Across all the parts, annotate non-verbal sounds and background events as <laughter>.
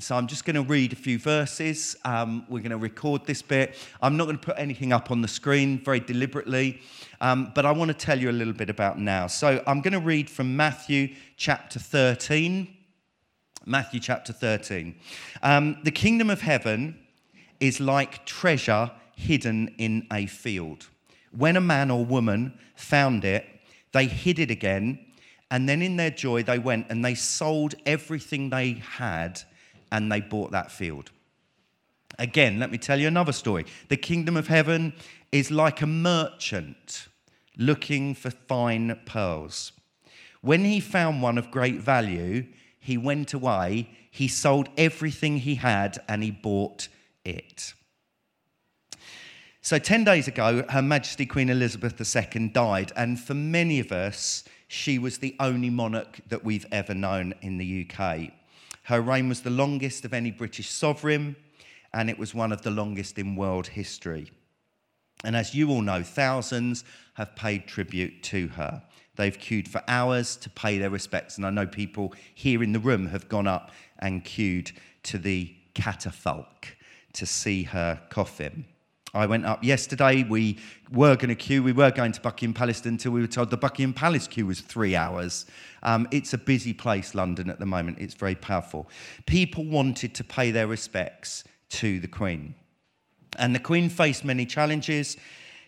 So I'm just going to read a few verses. Um, we're going to record this bit. I'm not going to put anything up on the screen very deliberately, um, but I want to tell you a little bit about now. So I'm going to read from Matthew chapter 13. Matthew chapter 13. Um, the kingdom of heaven is like treasure hidden in a field. When a man or woman found it, they hid it again, and then in their joy they went and they sold everything they had and they bought that field. Again, let me tell you another story. The kingdom of heaven is like a merchant looking for fine pearls. When he found one of great value, he went away, he sold everything he had, and he bought it. So, 10 days ago, Her Majesty Queen Elizabeth II died, and for many of us, she was the only monarch that we've ever known in the UK. Her reign was the longest of any British sovereign, and it was one of the longest in world history. And as you all know, thousands have paid tribute to her. They've queued for hours to pay their respects, and I know people here in the room have gone up and queued to the catafalque to see her coffin. I went up yesterday. We were going to queue. We were going to Buckingham Palace until we were told the Buckingham Palace queue was three hours. Um, it's a busy place, London, at the moment. It's very powerful. People wanted to pay their respects to the Queen. And the Queen faced many challenges.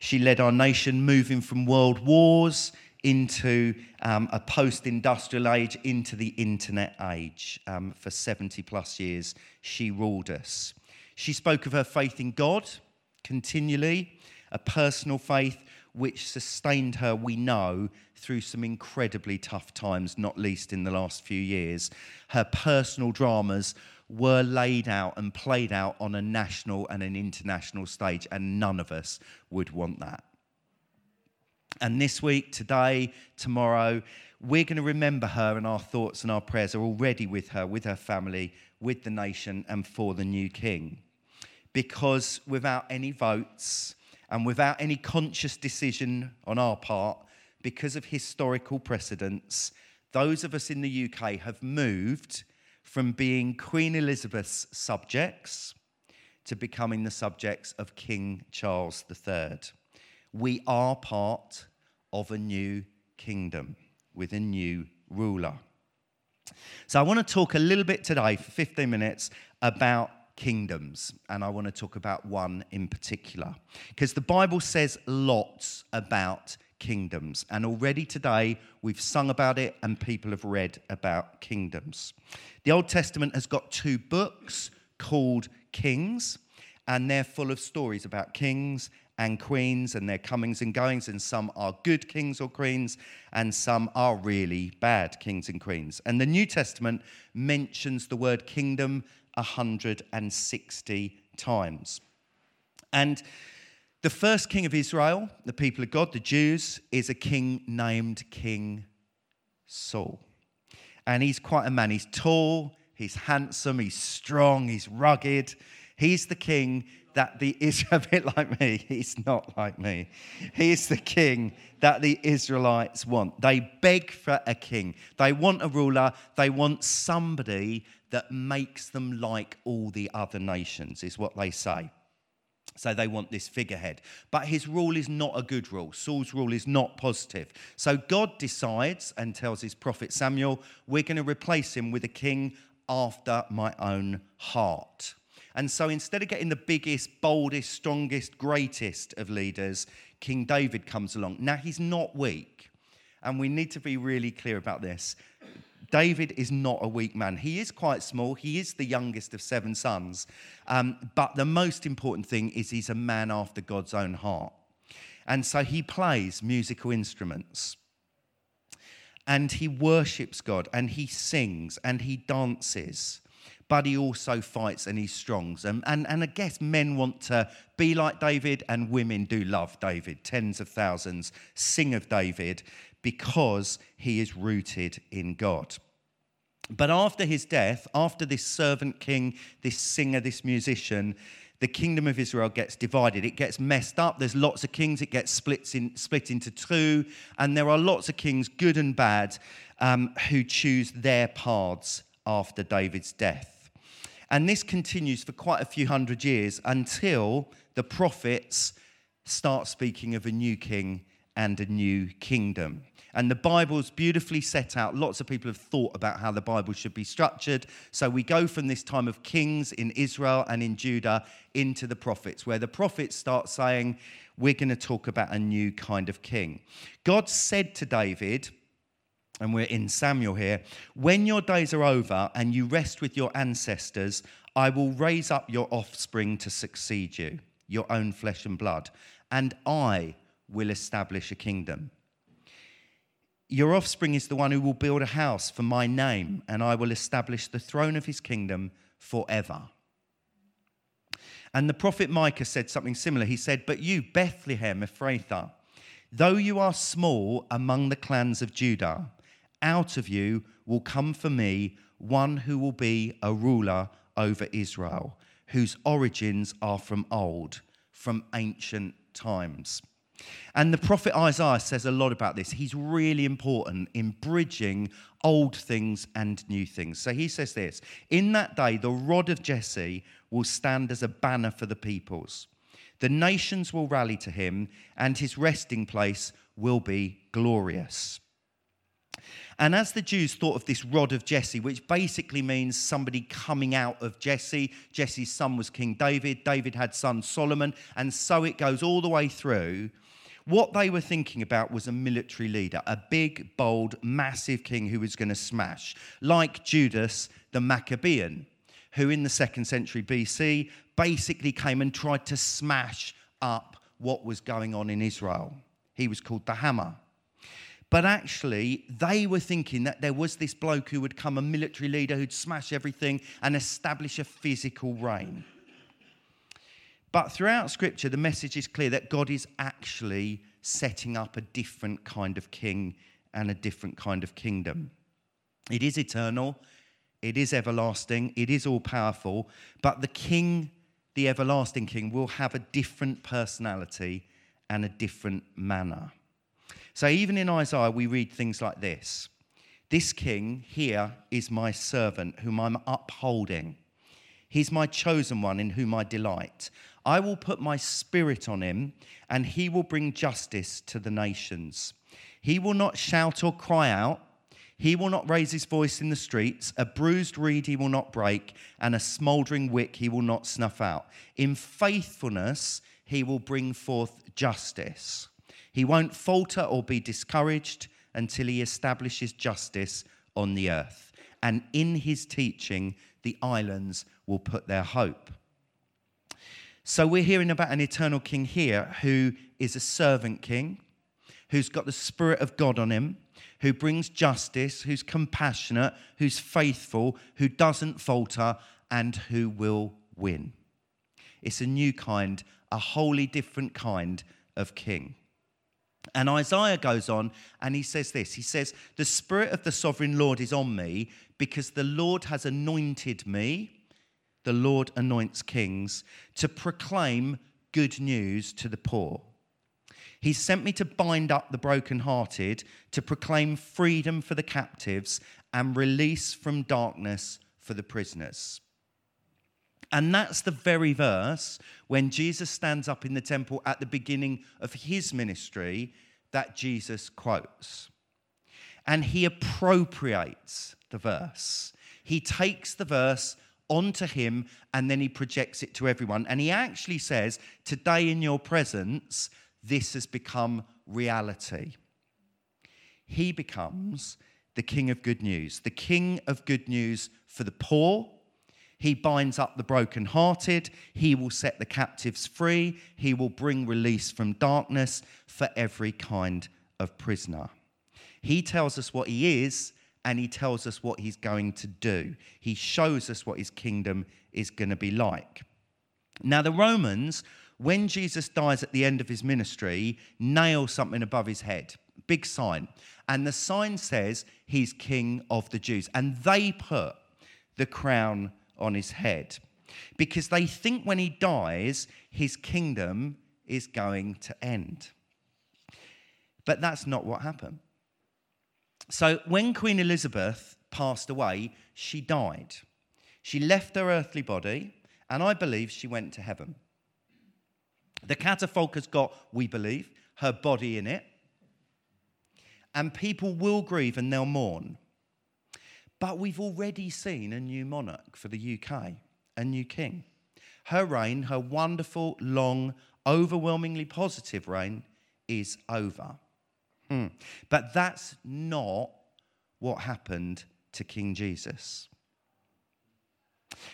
She led our nation moving from world wars into um, a post industrial age, into the internet age. Um, for 70 plus years, she ruled us. She spoke of her faith in God continually, a personal faith which sustained her, we know, through some incredibly tough times, not least in the last few years. Her personal dramas were laid out and played out on a national and an international stage, and none of us would want that. And this week, today, tomorrow, we're going to remember her, and our thoughts and our prayers are already with her, with her family, with the nation, and for the new king because without any votes and without any conscious decision on our part, because of historical precedents, those of us in the UK have moved from being Queen Elizabeth's subjects to becoming the subjects of King Charles III. We are part of a new kingdom with a new ruler. So, I want to talk a little bit today for 15 minutes about kingdoms, and I want to talk about one in particular. Because the Bible says lots about kingdoms, and already today we've sung about it and people have read about kingdoms. The Old Testament has got two books called Kings, and they're full of stories about kings and queens and their comings and goings, and some are good kings or queens, and some are really bad kings and queens. And the New Testament mentions the word kingdom 160 times. And the first king of Israel, the people of God, the Jews, is a king named King Saul. And he's quite a man. He's tall, he's handsome, he's strong, he's rugged. He's the king that the Israel, <laughs> a bit like me, he's not like me. He's the king that the Israelites want. They beg for a king. They want a ruler. They want somebody that makes them like all the other nations, is what they say. So they want this figurehead. But his rule is not a good rule. Saul's rule is not positive. So God decides and tells his prophet Samuel, we're going to replace him with a king after my own heart. And so instead of getting the biggest, boldest, strongest, greatest of leaders, King David comes along. Now, he's not weak. And we need to be really clear about this. David is not a weak man. He is quite small. He is the youngest of seven sons. Um, but the most important thing is he's a man after God's own heart. And so he plays musical instruments. And he worships God and he sings and he dances. But he also fights and he's strong. And, and, and I guess men want to be like David, and women do love David. Tens of thousands sing of David because he is rooted in God. But after his death, after this servant king, this singer, this musician, the kingdom of Israel gets divided. It gets messed up. There's lots of kings. It gets split, in, split into two. And there are lots of kings, good and bad, um, who choose their paths after David's death. And this continues for quite a few hundred years until the prophets start speaking of a new king and a new kingdom. And the Bible's beautifully set out. Lots of people have thought about how the Bible should be structured. So we go from this time of kings in Israel and in Judah into the prophets, where the prophets start saying, We're going to talk about a new kind of king. God said to David, and we're in Samuel here, when your days are over and you rest with your ancestors, I will raise up your offspring to succeed you, your own flesh and blood, and I will establish a kingdom. Your offspring is the one who will build a house for my name, and I will establish the throne of his kingdom forever. And the prophet Micah said something similar. He said, But you, Bethlehem Ephrathah, though you are small among the clans of Judah, out of you will come for me one who will be a ruler over Israel, whose origins are from old, from ancient times. And the prophet Isaiah says a lot about this. He's really important in bridging old things and new things. So he says this In that day, the rod of Jesse will stand as a banner for the peoples. The nations will rally to him, and his resting place will be glorious. And as the Jews thought of this rod of Jesse, which basically means somebody coming out of Jesse, Jesse's son was King David, David had son Solomon, and so it goes all the way through. What they were thinking about was a military leader, a big, bold, massive king who was going to smash, like Judas the Maccabean, who in the second century BC basically came and tried to smash up what was going on in Israel. He was called the Hammer. But actually, they were thinking that there was this bloke who would come, a military leader who'd smash everything and establish a physical reign. But throughout Scripture, the message is clear that God is actually setting up a different kind of king and a different kind of kingdom. It is eternal, it is everlasting, it is all powerful, but the king, the everlasting king, will have a different personality and a different manner. So even in Isaiah, we read things like this This king here is my servant, whom I'm upholding. He's my chosen one in whom I delight. I will put my spirit on him, and he will bring justice to the nations. He will not shout or cry out. He will not raise his voice in the streets. A bruised reed he will not break, and a smouldering wick he will not snuff out. In faithfulness, he will bring forth justice. He won't falter or be discouraged until he establishes justice on the earth. And in his teaching, the islands will put their hope. So we're hearing about an eternal king here who is a servant king, who's got the Spirit of God on him, who brings justice, who's compassionate, who's faithful, who doesn't falter, and who will win. It's a new kind, a wholly different kind of king. And Isaiah goes on and he says this He says, The Spirit of the sovereign Lord is on me because the Lord has anointed me, the Lord anoints kings, to proclaim good news to the poor. He sent me to bind up the brokenhearted, to proclaim freedom for the captives, and release from darkness for the prisoners. And that's the very verse when Jesus stands up in the temple at the beginning of his ministry that Jesus quotes. And he appropriates the verse. He takes the verse onto him and then he projects it to everyone. And he actually says, Today in your presence, this has become reality. He becomes the king of good news, the king of good news for the poor he binds up the brokenhearted. He will set the captives free. He will bring release from darkness for every kind of prisoner. He tells us what he is and he tells us what he's going to do. He shows us what his kingdom is going to be like. Now, the Romans, when Jesus dies at the end of his ministry, nail something above his head, big sign. And the sign says he's king of the Jews. And they put the crown on his head because they think when he dies, his kingdom is going to end. But that's not what happened. So when Queen Elizabeth passed away, she died. She left her earthly body, and I believe she went to heaven. The catafalque has got, we believe, her body in it. And people will grieve and they'll mourn. But we've already seen a new monarch for the UK, a new king. Her reign, her wonderful, long, overwhelmingly positive reign, is over. Hmm. But that's not what happened to King Jesus.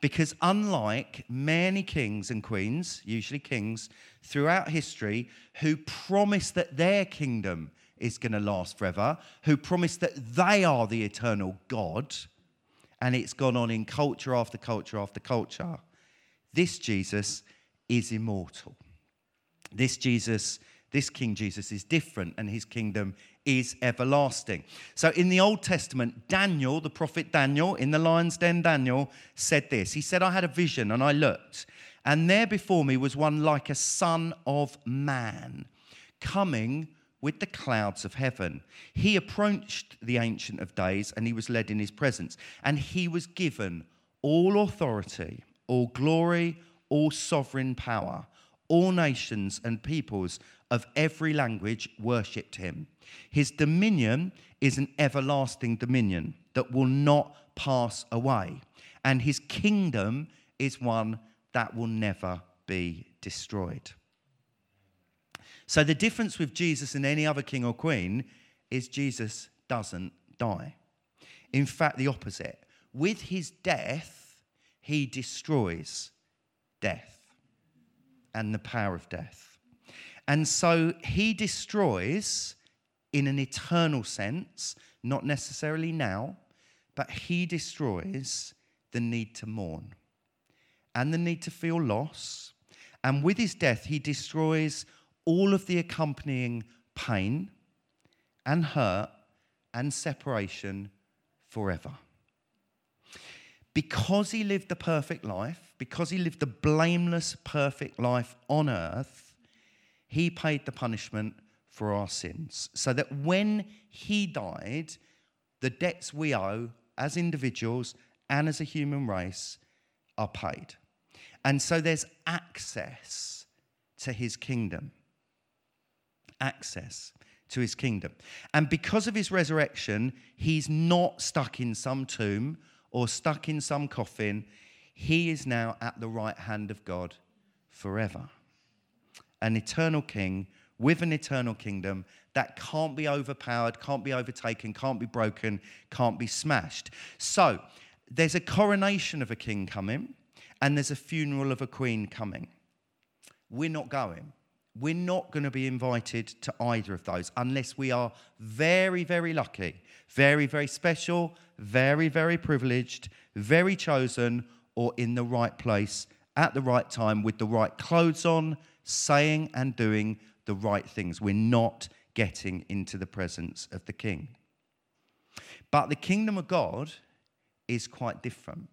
Because unlike many kings and queens, usually kings, throughout history, who promise that their kingdom is going to last forever, who promise that they are the eternal God, and it's gone on in culture after culture after culture, this Jesus is immortal. This Jesus, this King Jesus is different, and his kingdom is everlasting. So in the Old Testament, Daniel, the prophet Daniel, in the lion's den, Daniel said this. He said, I had a vision and I looked, and there before me was one like a son of man coming with the clouds of heaven. He approached the Ancient of Days and he was led in his presence, and he was given all authority, all glory, all sovereign power. All nations and peoples of every language worshipped him. His dominion is an everlasting dominion that will not pass away, and his kingdom is one that will never be destroyed. So, the difference with Jesus and any other king or queen is Jesus doesn't die. In fact, the opposite. With his death, he destroys death and the power of death. And so he destroys in an eternal sense, not necessarily now, but he destroys the need to mourn and the need to feel loss. And with his death, he destroys all of the accompanying pain and hurt and separation forever. Because he lived the perfect life, because he lived the blameless, perfect life on earth, he paid the punishment for our sins. So that when he died, the debts we owe as individuals and as a human race are paid. And so there's access to his kingdom. Access to his kingdom. And because of his resurrection, he's not stuck in some tomb or stuck in some coffin. He is now at the right hand of God forever. An eternal king with an eternal kingdom that can't be overpowered, can't be overtaken, can't be broken, can't be smashed. So, there's a coronation of a king coming, and there's a funeral of a queen coming. We're not going. We're not going to be invited to either of those unless we are very, very lucky, very, very special, very, very privileged, very chosen, or in the right place at the right time with the right clothes on, saying and doing the right things. We're not getting into the presence of the king. But the kingdom of God is quite different.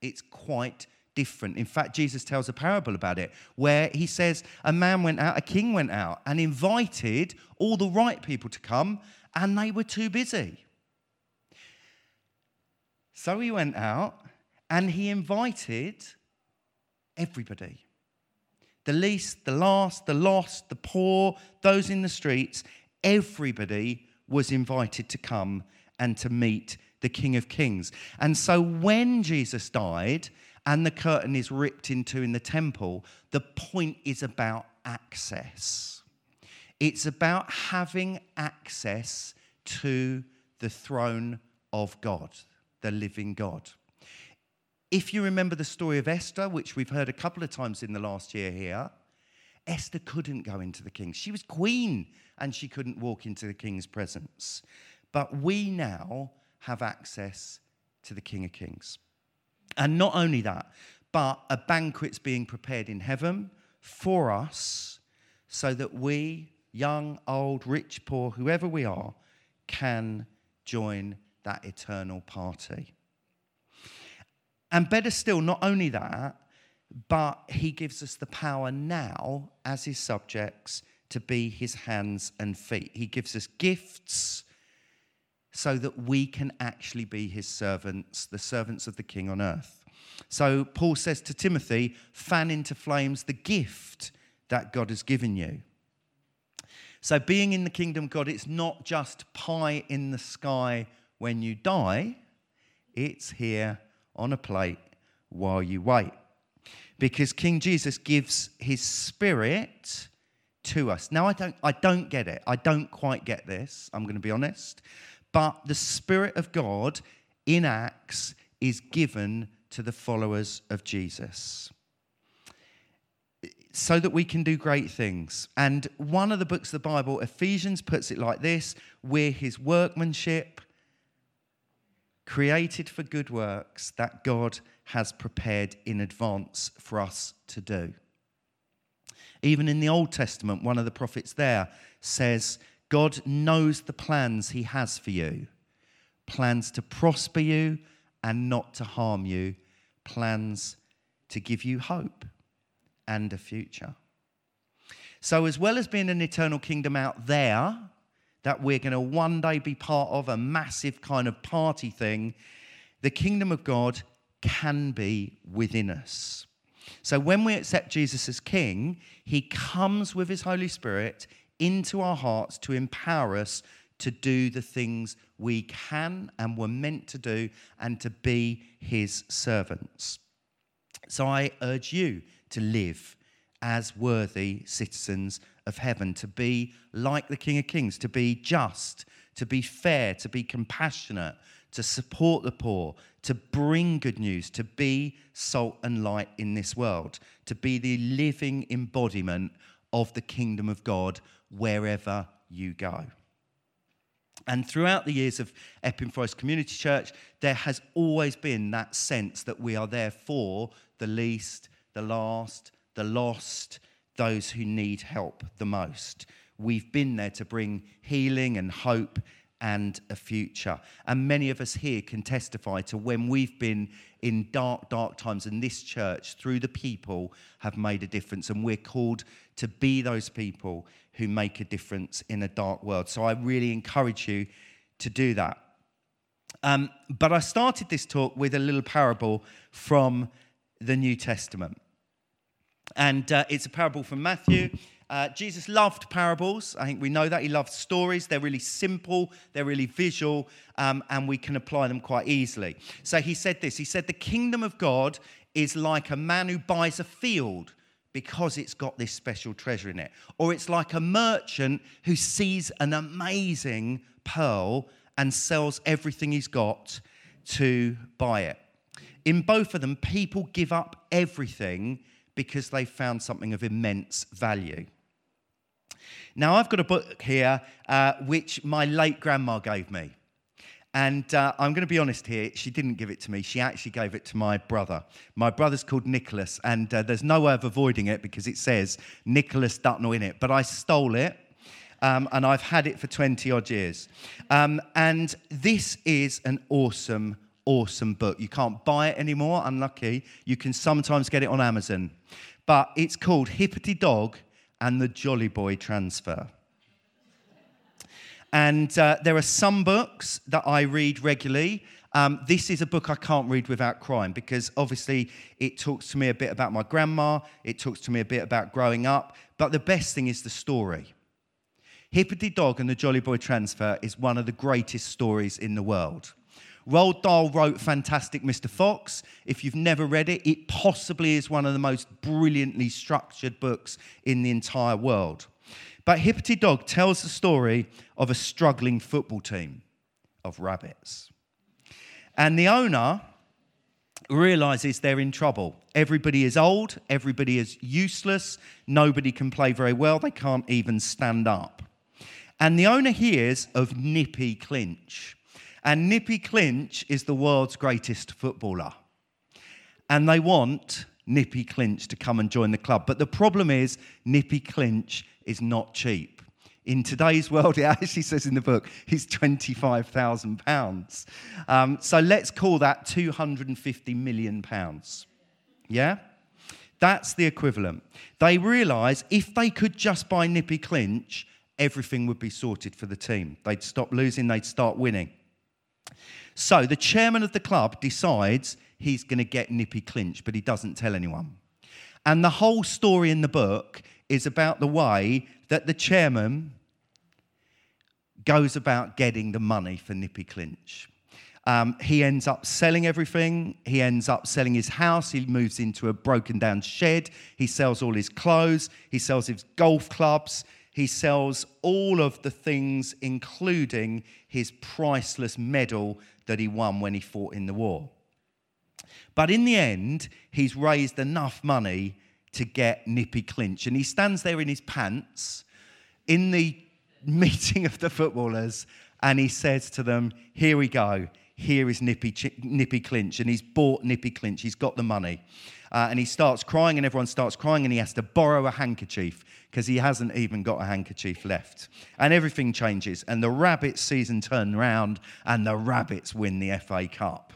It's quite different. In fact, Jesus tells a parable about it where he says a man went out, a king went out, and invited all the right people to come, and they were too busy. So he went out and he invited everybody the least, the last, the lost, the poor, those in the streets, everybody was invited to come and to meet the King of Kings. And so when Jesus died and the curtain is ripped into in the temple, the point is about access. It's about having access to the throne of God, the living God. If you remember the story of Esther, which we've heard a couple of times in the last year here, Esther couldn't go into the king. She was queen and she couldn't walk into the king's presence. But we now have access to the King of Kings. And not only that, but a banquet's being prepared in heaven for us so that we, young, old, rich, poor, whoever we are, can join that eternal party. And better still, not only that, but he gives us the power now as his subjects to be his hands and feet. He gives us gifts so that we can actually be his servants, the servants of the king on earth. So Paul says to Timothy, fan into flames the gift that God has given you. So being in the kingdom of God, it's not just pie in the sky when you die, it's here on a plate while you wait. Because King Jesus gives his spirit to us. Now I don't I don't get it. I don't quite get this, I'm going to be honest. But the spirit of God in Acts is given to the followers of Jesus so that we can do great things. And one of the books of the Bible, Ephesians, puts it like this We're his workmanship, created for good works that God has prepared in advance for us to do. Even in the Old Testament, one of the prophets there says, God knows the plans he has for you plans to prosper you and not to harm you, plans to give you hope and a future. So, as well as being an eternal kingdom out there that we're going to one day be part of, a massive kind of party thing, the kingdom of God can be within us. So, when we accept Jesus as King, He comes with His Holy Spirit into our hearts to empower us to do the things we can and were meant to do and to be His servants. So, I urge you to live as worthy citizens of heaven, to be like the King of Kings, to be just, to be fair, to be compassionate, to support the poor, to bring good news, to be salt and light in this world, to be the living embodiment of the kingdom of God wherever you go. And throughout the years of Epping Forest Community Church, there has always been that sense that we are there for the least, the last, the lost, those who need help the most. We've been there to bring healing and hope and a future. And many of us here can testify to when we've been in dark, dark times, and this church, through the people, have made a difference. And we're called to be those people who make a difference in a dark world. So I really encourage you to do that. Um, but I started this talk with a little parable from the New Testament. And uh, it's a parable from Matthew. Uh, Jesus loved parables. I think we know that. He loved stories. They're really simple, they're really visual, um, and we can apply them quite easily. So he said this He said, The kingdom of God is like a man who buys a field because it's got this special treasure in it. Or it's like a merchant who sees an amazing pearl and sells everything he's got to buy it. In both of them, people give up everything because they found something of immense value. Now, I've got a book here uh, which my late grandma gave me. And uh, I'm going to be honest here, she didn't give it to me. She actually gave it to my brother. My brother's called Nicholas, and uh, there's no way of avoiding it because it says Nicholas Dutnell in it. But I stole it, um, and I've had it for 20 odd years. Um, and this is an awesome awesome book. You can't buy it anymore, unlucky. You can sometimes get it on Amazon. But it's called Hippity Dog and the Jolly Boy Transfer. And uh, there are some books that I read regularly. Um, this is a book I can't read without crying because obviously it talks to me a bit about my grandma, it talks to me a bit about growing up, but the best thing is the story. Hippity Dog and the Jolly Boy Transfer is one of the greatest stories in the world. Roald Dahl wrote Fantastic Mr. Fox. If you've never read it, it possibly is one of the most brilliantly structured books in the entire world. But Hippity Dog tells the story of a struggling football team of rabbits. And the owner realizes they're in trouble. Everybody is old, everybody is useless, nobody can play very well, they can't even stand up. And the owner hears of Nippy Clinch. And Nippy Clinch is the world's greatest footballer. And they want Nippy Clinch to come and join the club. But the problem is, Nippy Clinch is not cheap. In today's <laughs> world, it actually says in the book, he's £25,000. Um, so let's call that £250 million. Yeah? That's the equivalent. They realise if they could just buy Nippy Clinch, everything would be sorted for the team. They'd stop losing, they'd start winning. So the chairman of the club decides he's going to get Nippy Clinch, but he doesn't tell anyone. And the whole story in the book is about the way that the chairman goes about getting the money for Nippy Clinch. Um, he ends up selling everything. He ends up selling his house. He moves into a broken down shed. He sells all his clothes. He sells his golf clubs. He sells all of the things, including his priceless medal that he won when he fought in the war. But in the end, he's raised enough money to get Nippy Clinch. And he stands there in his pants in the <laughs> meeting of the footballers and he says to them, Here we go. Here is Nippy, Nippy Clinch. And he's bought Nippy Clinch. He's got the money. Uh, and he starts crying, and everyone starts crying, and he has to borrow a handkerchief because he hasn't even got a handkerchief left. And everything changes, and the Rabbits season turns round, and the Rabbits win the FA Cup.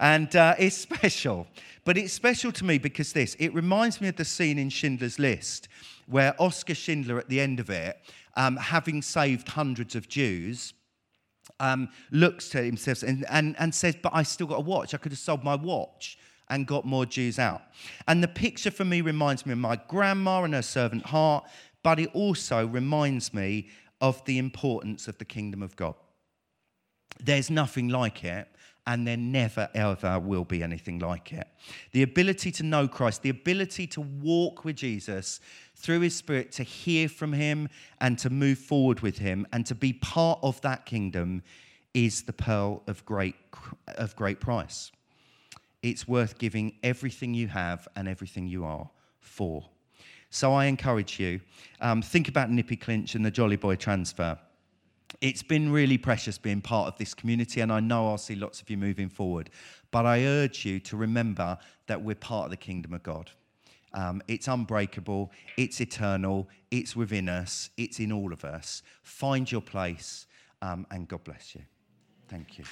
And uh, it's <laughs> special. But it's special to me because this, it reminds me of the scene in Schindler's List where Oskar Schindler, at the end of it, um, having saved hundreds of Jews, um, looks to himself and, and, and says, But I still got a watch. I could have sold my watch and got more Jews out. And the picture for me reminds me of my grandma and her servant heart, but it also reminds me of the importance of the kingdom of God. There's nothing like it and there never ever will be anything like it. The ability to know Christ, the ability to walk with Jesus through his spirit, to hear from him and to move forward with him and to be part of that kingdom is the pearl of great, of great price. It's worth giving everything you have and everything you are for. So I encourage you, um, think about Nippy Clinch and the Jolly Boy transfer it's been really precious being part of this community, and I know I'll see lots of you moving forward. But I urge you to remember that we're part of the kingdom of God. Um, it's unbreakable, it's eternal, it's within us, it's in all of us. Find your place, um, and God bless you. Thank you.